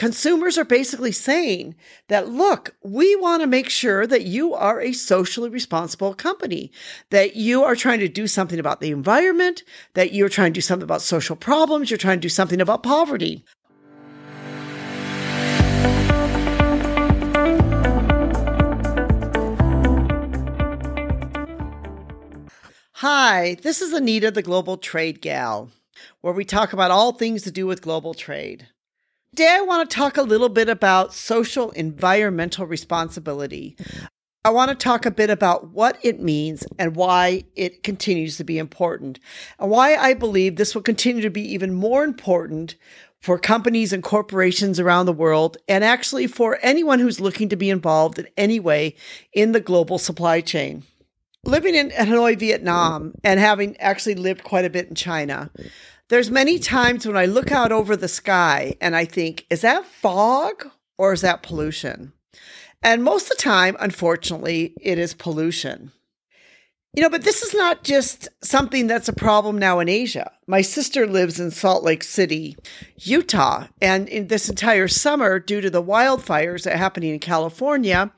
consumers are basically saying that, look, we want to make sure that you are a socially responsible company, that you are trying to do something about the environment, that you're trying to do something about social problems, you're trying to do something about poverty. Hi, this is Anita, the Global Trade Gal, where we talk about all things to do with global trade. Today, I want to talk a little bit about social environmental responsibility. I want to talk a bit about what it means and why it continues to be important, and why I believe this will continue to be even more important for companies and corporations around the world, and actually for anyone who's looking to be involved in any way in the global supply chain living in Hanoi, Vietnam, and having actually lived quite a bit in China, there's many times when I look out over the sky and I think, is that fog or is that pollution? And most of the time, unfortunately, it is pollution. You know, but this is not just something that's a problem now in Asia. My sister lives in Salt Lake City, Utah, and in this entire summer, due to the wildfires that are happening in California,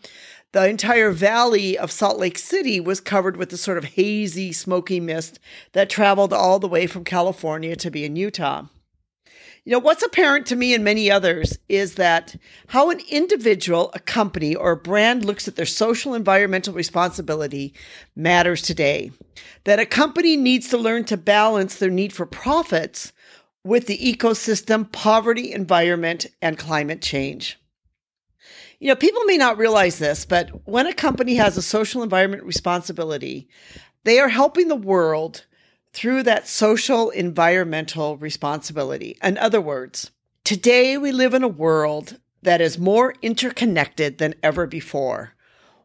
the entire valley of Salt Lake City was covered with the sort of hazy, smoky mist that traveled all the way from California to be in Utah. You know, what's apparent to me and many others is that how an individual, a company, or a brand looks at their social environmental responsibility matters today. That a company needs to learn to balance their need for profits with the ecosystem, poverty, environment, and climate change. You know, people may not realize this, but when a company has a social environment responsibility, they are helping the world through that social environmental responsibility. In other words, today we live in a world that is more interconnected than ever before.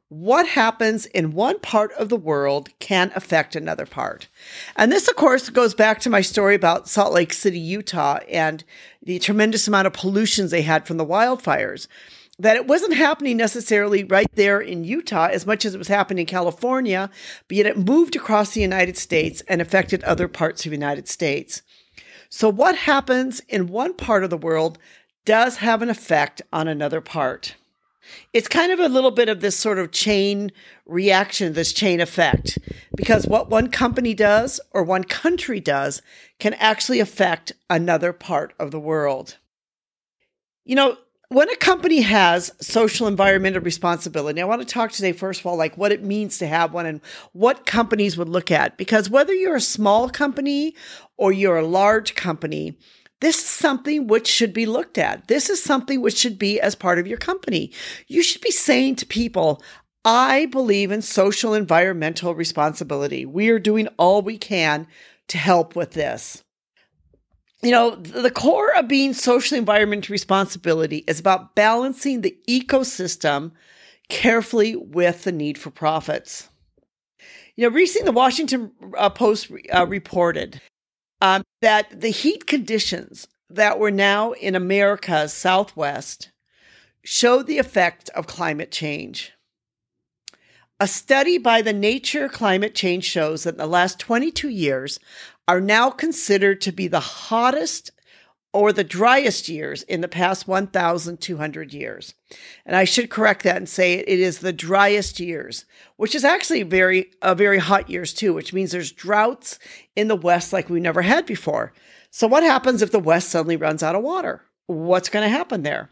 What happens in one part of the world can affect another part. And this, of course, goes back to my story about Salt Lake City, Utah, and the tremendous amount of pollutions they had from the wildfires that it wasn't happening necessarily right there in Utah as much as it was happening in California, but yet it moved across the United States and affected other parts of the United States. So, what happens in one part of the world does have an effect on another part. It's kind of a little bit of this sort of chain reaction, this chain effect, because what one company does or one country does can actually affect another part of the world. You know, when a company has social environmental responsibility, I want to talk today, first of all, like what it means to have one and what companies would look at. Because whether you're a small company or you're a large company, this is something which should be looked at. This is something which should be as part of your company. You should be saying to people, I believe in social environmental responsibility. We are doing all we can to help with this you know, the core of being social environment responsibility is about balancing the ecosystem carefully with the need for profits. You know, recently the Washington uh, Post uh, reported um, that the heat conditions that were now in America's Southwest showed the effect of climate change. A study by the Nature Climate Change shows that in the last 22 years, are now considered to be the hottest or the driest years in the past 1,200 years. And I should correct that and say it is the driest years, which is actually very, a very hot years too, which means there's droughts in the West like we never had before. So what happens if the West suddenly runs out of water? What's going to happen there?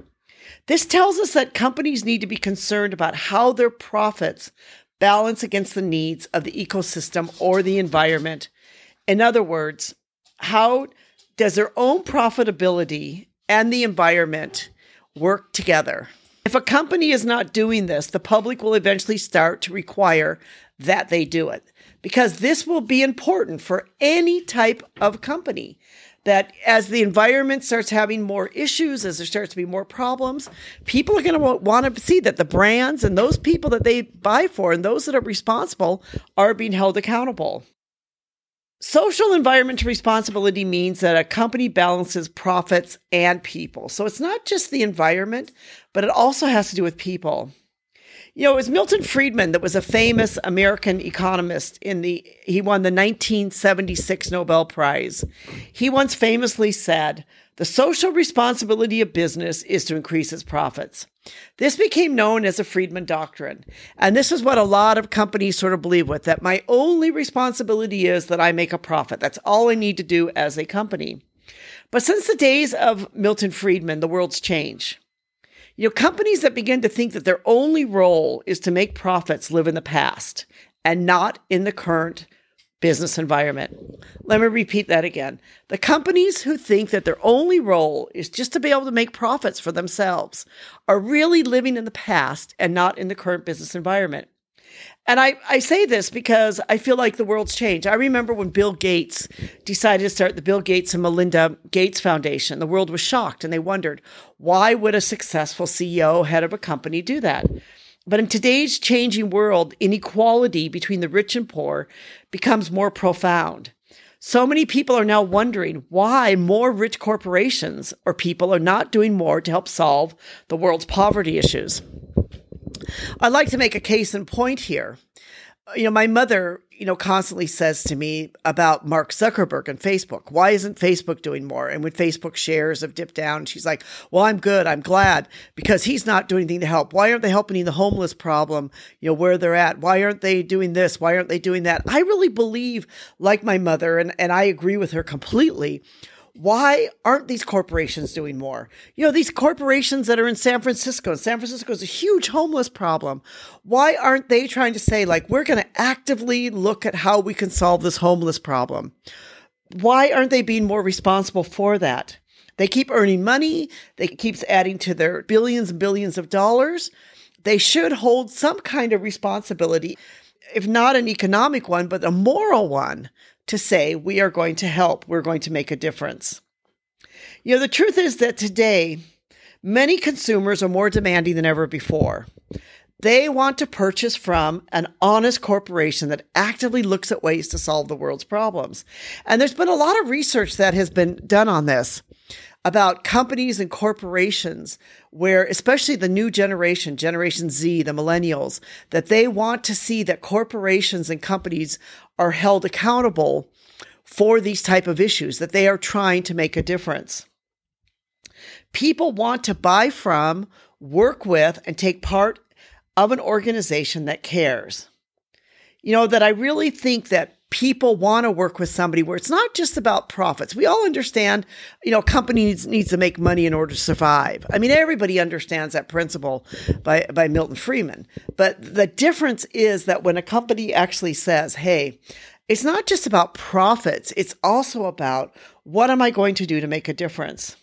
This tells us that companies need to be concerned about how their profits balance against the needs of the ecosystem or the environment in other words, how does their own profitability and the environment work together? If a company is not doing this, the public will eventually start to require that they do it because this will be important for any type of company. That as the environment starts having more issues, as there starts to be more problems, people are going to want to see that the brands and those people that they buy for and those that are responsible are being held accountable. Social environmental responsibility means that a company balances profits and people. So it's not just the environment, but it also has to do with people. You know, it was Milton Friedman that was a famous American economist in the he won the 1976 Nobel Prize. He once famously said, The social responsibility of business is to increase its profits. This became known as the Friedman Doctrine. And this is what a lot of companies sort of believe with that my only responsibility is that I make a profit. That's all I need to do as a company. But since the days of Milton Friedman, the world's changed. You know, companies that begin to think that their only role is to make profits live in the past and not in the current business environment. Let me repeat that again. The companies who think that their only role is just to be able to make profits for themselves are really living in the past and not in the current business environment. And I, I say this because I feel like the world's changed. I remember when Bill Gates decided to start the Bill Gates and Melinda Gates Foundation, the world was shocked and they wondered why would a successful CEO, head of a company, do that? But in today's changing world, inequality between the rich and poor becomes more profound. So many people are now wondering why more rich corporations or people are not doing more to help solve the world's poverty issues. I'd like to make a case in point here you know, my mother, you know, constantly says to me about Mark Zuckerberg and Facebook. Why isn't Facebook doing more? And when Facebook shares have dipped down, she's like, well, I'm good. I'm glad because he's not doing anything to help. Why aren't they helping the homeless problem, you know, where they're at? Why aren't they doing this? Why aren't they doing that? I really believe, like my mother, and, and I agree with her completely why aren't these corporations doing more? You know, these corporations that are in San Francisco, San Francisco is a huge homeless problem. Why aren't they trying to say, like, we're going to actively look at how we can solve this homeless problem? Why aren't they being more responsible for that? They keep earning money, they keeps adding to their billions and billions of dollars. They should hold some kind of responsibility, if not an economic one, but a moral one to say, we are going to help, we're going to make a difference. You know, the truth is that today, many consumers are more demanding than ever before. They want to purchase from an honest corporation that actively looks at ways to solve the world's problems. And there's been a lot of research that has been done on this about companies and corporations where, especially the new generation, Generation Z, the millennials, that they want to see that corporations and companies are held accountable for these type of issues, that they are trying to make a difference. People want to buy from, work with, and take part of an organization that cares. You know, that I really think that people want to work with somebody where it's not just about profits. We all understand, you know, company needs, needs to make money in order to survive. I mean, everybody understands that principle by, by Milton Friedman. But the difference is that when a company actually says, hey, it's not just about profits, it's also about what am I going to do to make a difference?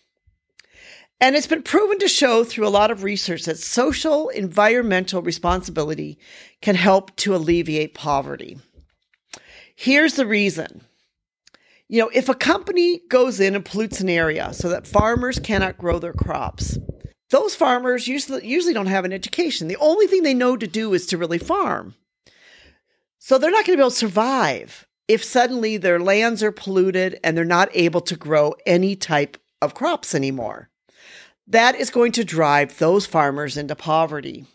And it's been proven to show through a lot of research that social environmental responsibility can help to alleviate poverty. Here's the reason. You know, if a company goes in and pollutes an area so that farmers cannot grow their crops, those farmers usually, usually don't have an education. The only thing they know to do is to really farm. So they're not going to be able to survive if suddenly their lands are polluted and they're not able to grow any type of crops anymore. That is going to drive those farmers into poverty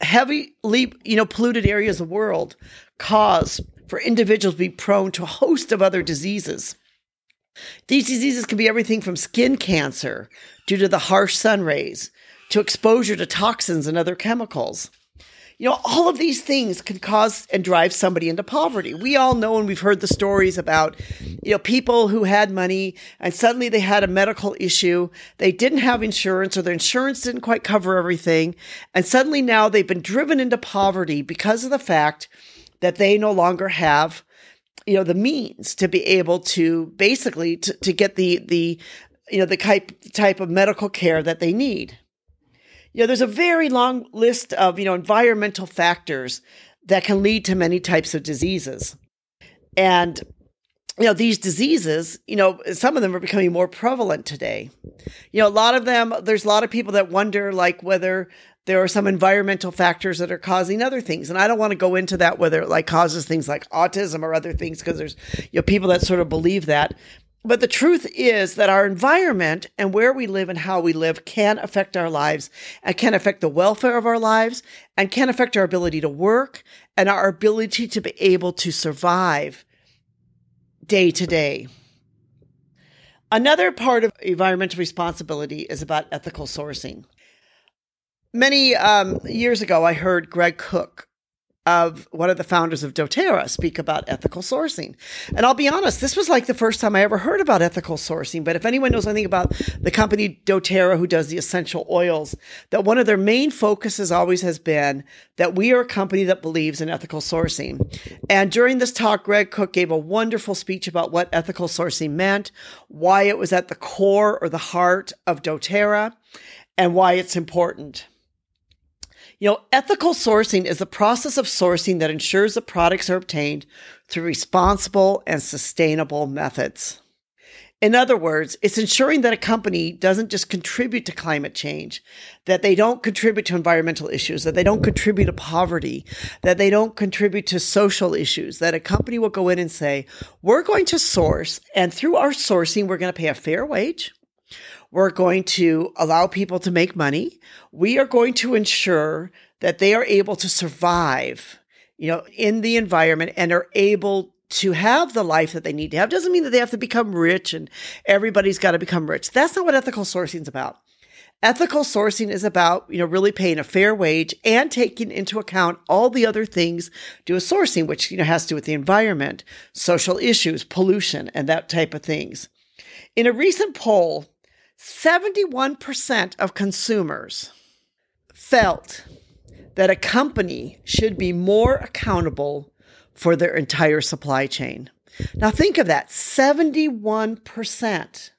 heavily, you know, polluted areas of the world cause for individuals to be prone to a host of other diseases. These diseases can be everything from skin cancer due to the harsh sun rays to exposure to toxins and other chemicals. You know, all of these things can cause and drive somebody into poverty. We all know and we've heard the stories about, you know, people who had money and suddenly they had a medical issue. They didn't have insurance or their insurance didn't quite cover everything. And suddenly now they've been driven into poverty because of the fact that they no longer have, you know, the means to be able to basically to, to get the, the, you know, the type, type of medical care that they need you know, there's a very long list of, you know, environmental factors that can lead to many types of diseases. And, you know, these diseases, you know, some of them are becoming more prevalent today. You know, a lot of them, there's a lot of people that wonder, like, whether there are some environmental factors that are causing other things. And I don't want to go into that, whether it like causes things like autism or other things, because there's, you know, people that sort of believe that. But the truth is that our environment and where we live and how we live can affect our lives and can affect the welfare of our lives and can affect our ability to work and our ability to be able to survive day to day. Another part of environmental responsibility is about ethical sourcing. Many um, years ago, I heard Greg Cook of one of the founders of doTERRA speak about ethical sourcing. And I'll be honest, this was like the first time I ever heard about ethical sourcing. But if anyone knows anything about the company doTERRA, who does the essential oils, that one of their main focuses always has been that we are a company that believes in ethical sourcing. And during this talk, Greg Cook gave a wonderful speech about what ethical sourcing meant, why it was at the core or the heart of doTERRA, and why it's important. You know, ethical sourcing is the process of sourcing that ensures that products are obtained through responsible and sustainable methods. In other words, it's ensuring that a company doesn't just contribute to climate change, that they don't contribute to environmental issues, that they don't contribute to poverty, that they don't contribute to social issues, that a company will go in and say, we're going to source, and through our sourcing, we're going to pay a fair wage. We're going to allow people to make money. We are going to ensure that they are able to survive, you know, in the environment and are able to have the life that they need to have. Doesn't mean that they have to become rich and everybody's got to become rich. That's not what ethical sourcing is about. Ethical sourcing is about, you know, really paying a fair wage and taking into account all the other things do with sourcing, which, you know, has to do with the environment, social issues, pollution, and that type of things. In a recent poll, 71% of consumers felt that a company should be more accountable for their entire supply chain. Now think of that 71%.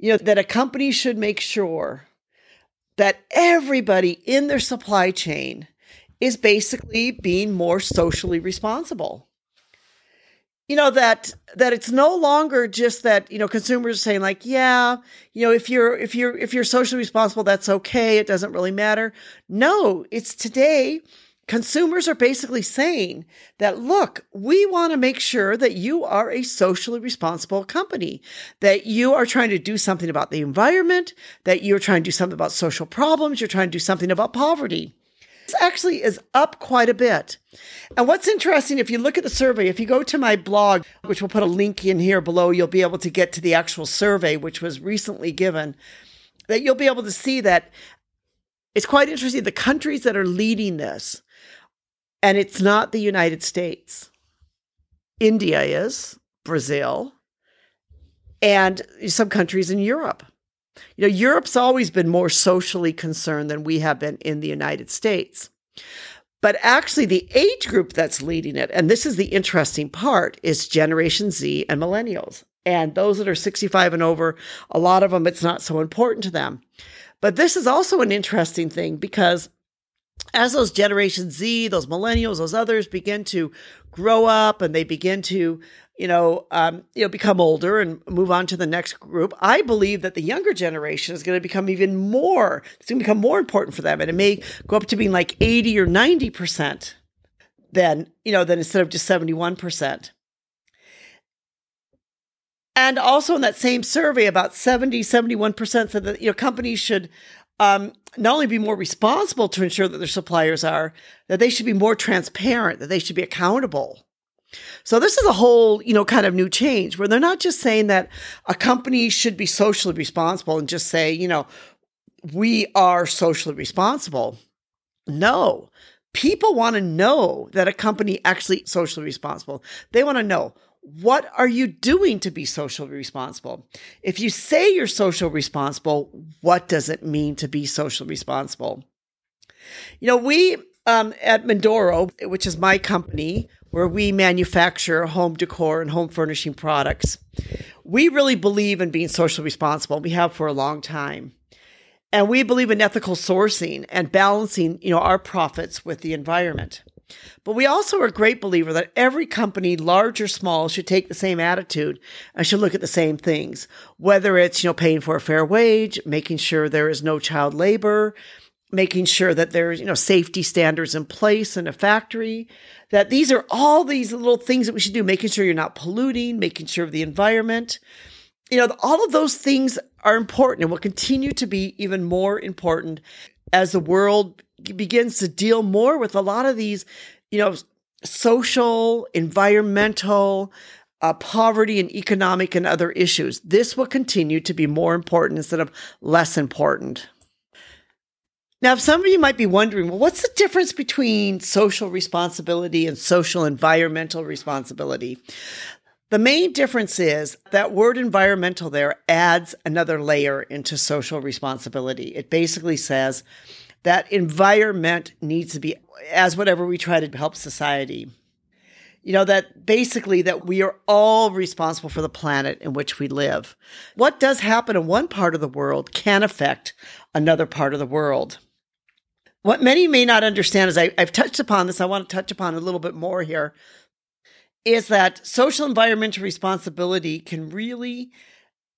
You know, that a company should make sure that everybody in their supply chain is basically being more socially responsible you know that that it's no longer just that you know consumers are saying like yeah you know if you're if you're if you're socially responsible that's okay it doesn't really matter. No it's today consumers are basically saying that look we want to make sure that you are a socially responsible company that you are trying to do something about the environment that you're trying to do something about social problems you're trying to do something about poverty actually is up quite a bit. And what's interesting, if you look at the survey, if you go to my blog, which we'll put a link in here below, you'll be able to get to the actual survey, which was recently given, that you'll be able to see that it's quite interesting. The countries that are leading this, and it's not the United States, India is, Brazil, and some countries in Europe. You know, Europe's always been more socially concerned than we have been in the United States. But actually, the age group that's leading it, and this is the interesting part, is Generation Z and millennials. And those that are 65 and over, a lot of them, it's not so important to them. But this is also an interesting thing because as those Generation Z, those millennials, those others begin to grow up and they begin to you know, um, you know, become older and move on to the next group. I believe that the younger generation is going to become even more. It's going to become more important for them, and it may go up to being like eighty or ninety percent. Then you know, then instead of just seventy one percent. And also in that same survey, about 70, 71% said that you know companies should um, not only be more responsible to ensure that their suppliers are, that they should be more transparent, that they should be accountable so this is a whole, you know, kind of new change where they're not just saying that a company should be socially responsible and just say, you know, we are socially responsible. No. People want to know that a company actually socially responsible. They want to know what are you doing to be socially responsible? If you say you're socially responsible, what does it mean to be socially responsible? You know, we um, at Mindoro, which is my company, where we manufacture home decor and home furnishing products. We really believe in being socially responsible. We have for a long time. And we believe in ethical sourcing and balancing, you know, our profits with the environment. But we also are a great believer that every company, large or small, should take the same attitude and should look at the same things. Whether it's, you know, paying for a fair wage, making sure there is no child labor, making sure that there's, you know, safety standards in place in a factory, that these are all these little things that we should do, making sure you're not polluting, making sure of the environment. You know, all of those things are important and will continue to be even more important as the world begins to deal more with a lot of these, you know, social, environmental, uh, poverty and economic and other issues. This will continue to be more important instead of less important. Now, if some of you might be wondering, well, what's the difference between social responsibility and social environmental responsibility? The main difference is that word environmental there adds another layer into social responsibility. It basically says that environment needs to be as whatever we try to help society you know that basically that we are all responsible for the planet in which we live what does happen in one part of the world can affect another part of the world what many may not understand is I, have touched upon this i want to touch upon a little bit more here is that social environmental responsibility can really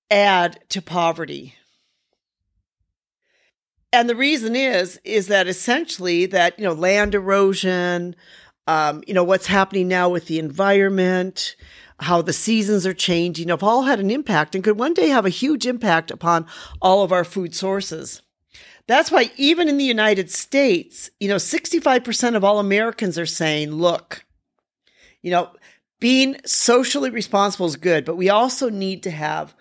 add to poverty and the reason is is that essentially that you know land erosion um, you know, what's happening now with the environment, how the seasons are changing, have all had an impact and could one day have a huge impact upon all of our food sources. That's why even in the United States, you know, 65% of all Americans are saying, look, you know, being socially responsible is good, but we also need to have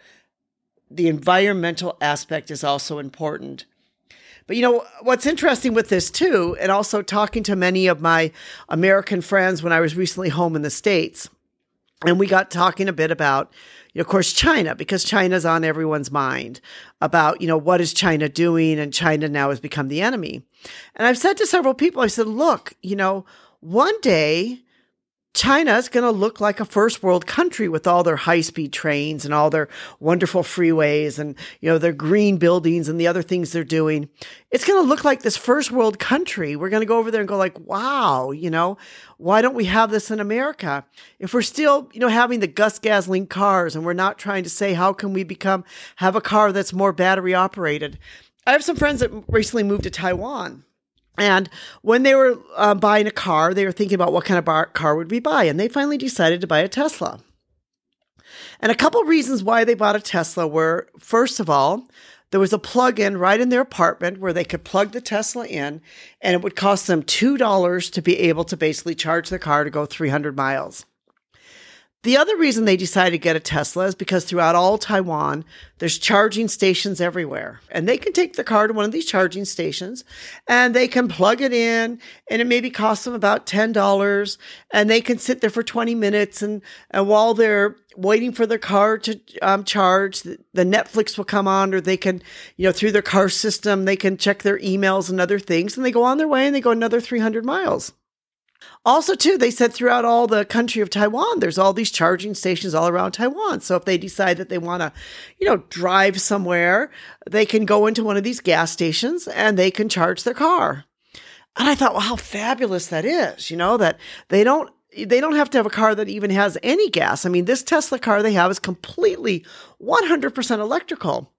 the environmental aspect is also important. But you know, what's interesting with this too, and also talking to many of my American friends when I was recently home in the States, and we got talking a bit about, of course, China, because China's on everyone's mind about, you know, what is China doing? And China now has become the enemy. And I've said to several people, I said, look, you know, one day China is going to look like a first world country with all their high speed trains and all their wonderful freeways and, you know, their green buildings and the other things they're doing. It's going to look like this first world country. We're going to go over there and go like, wow, you know, why don't we have this in America? If we're still, you know, having the Gus Gasling cars and we're not trying to say, how can we become, have a car that's more battery operated? I have some friends that recently moved to Taiwan and when they were uh, buying a car, they were thinking about what kind of bar- car would we buy, and they finally decided to buy a Tesla. And a couple reasons why they bought a Tesla were first of all, there was a plug-in right in their apartment where they could plug the Tesla in, and it would cost them two dollars to be able to basically charge the car to go 300 miles. The other reason they decided to get a Tesla is because throughout all Taiwan, there's charging stations everywhere. And they can take the car to one of these charging stations and they can plug it in and it maybe costs them about $10 and they can sit there for 20 minutes and, and while they're waiting for their car to um, charge, the, the Netflix will come on or they can, you know, through their car system, they can check their emails and other things and they go on their way and they go another 300 miles. Also, too, they said throughout all the country of Taiwan, there's all these charging stations all around Taiwan. So if they decide that they want to, you know, drive somewhere, they can go into one of these gas stations and they can charge their car. And I thought, well, how fabulous that is, you know, that they don't they don't have to have a car that even has any gas. I mean, this Tesla car they have is completely 100% electrical.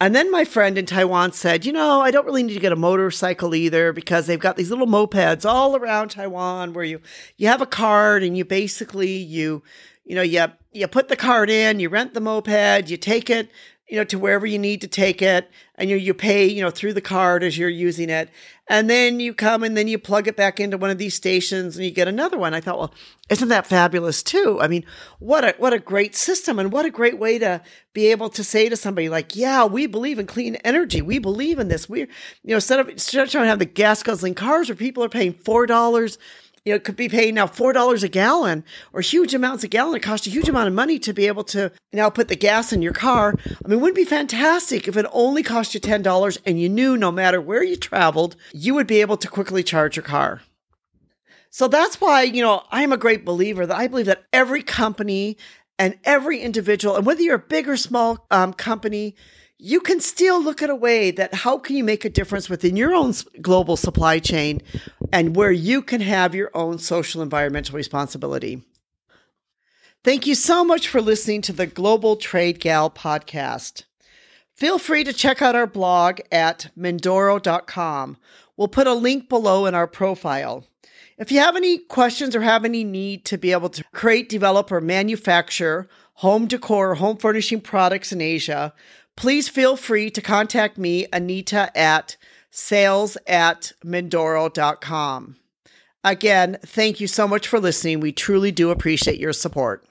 And then my friend in Taiwan said, you know, I don't really need to get a motorcycle either because they've got these little mopeds all around Taiwan where you you have a card and you basically you you know you you put the card in, you rent the moped, you take it you know, to wherever you need to take it and you, you pay, you know, through the card as you're using it. And then you come and then you plug it back into one of these stations and you get another one. I thought, well, isn't that fabulous too? I mean, what a, what a great system and what a great way to be able to say to somebody like, yeah, we believe in clean energy. We believe in this. We're, you know, instead of, instead of trying to have the gas guzzling cars where people are paying $4 you know, could be paying now four dollars a gallon or huge amounts a gallon. It costs a huge amount of money to be able to now put the gas in your car. I mean, wouldn't be fantastic if it only cost you ten dollars and you knew no matter where you traveled, you would be able to quickly charge your car. So that's why, you know, I'm a great believer that I believe that every company and every individual, and whether you're a big or small um, company, you can still look at a way that how can you make a difference within your own global supply chain and where you can have your own social environmental responsibility. Thank you so much for listening to the Global Trade Gal podcast. Feel free to check out our blog at mindoro.com. We'll put a link below in our profile. If you have any questions or have any need to be able to create, develop, or manufacture home decor, home furnishing products in Asia, please feel free to contact me, Anita, at sales at Mindoro.com. Again, thank you so much for listening. We truly do appreciate your support.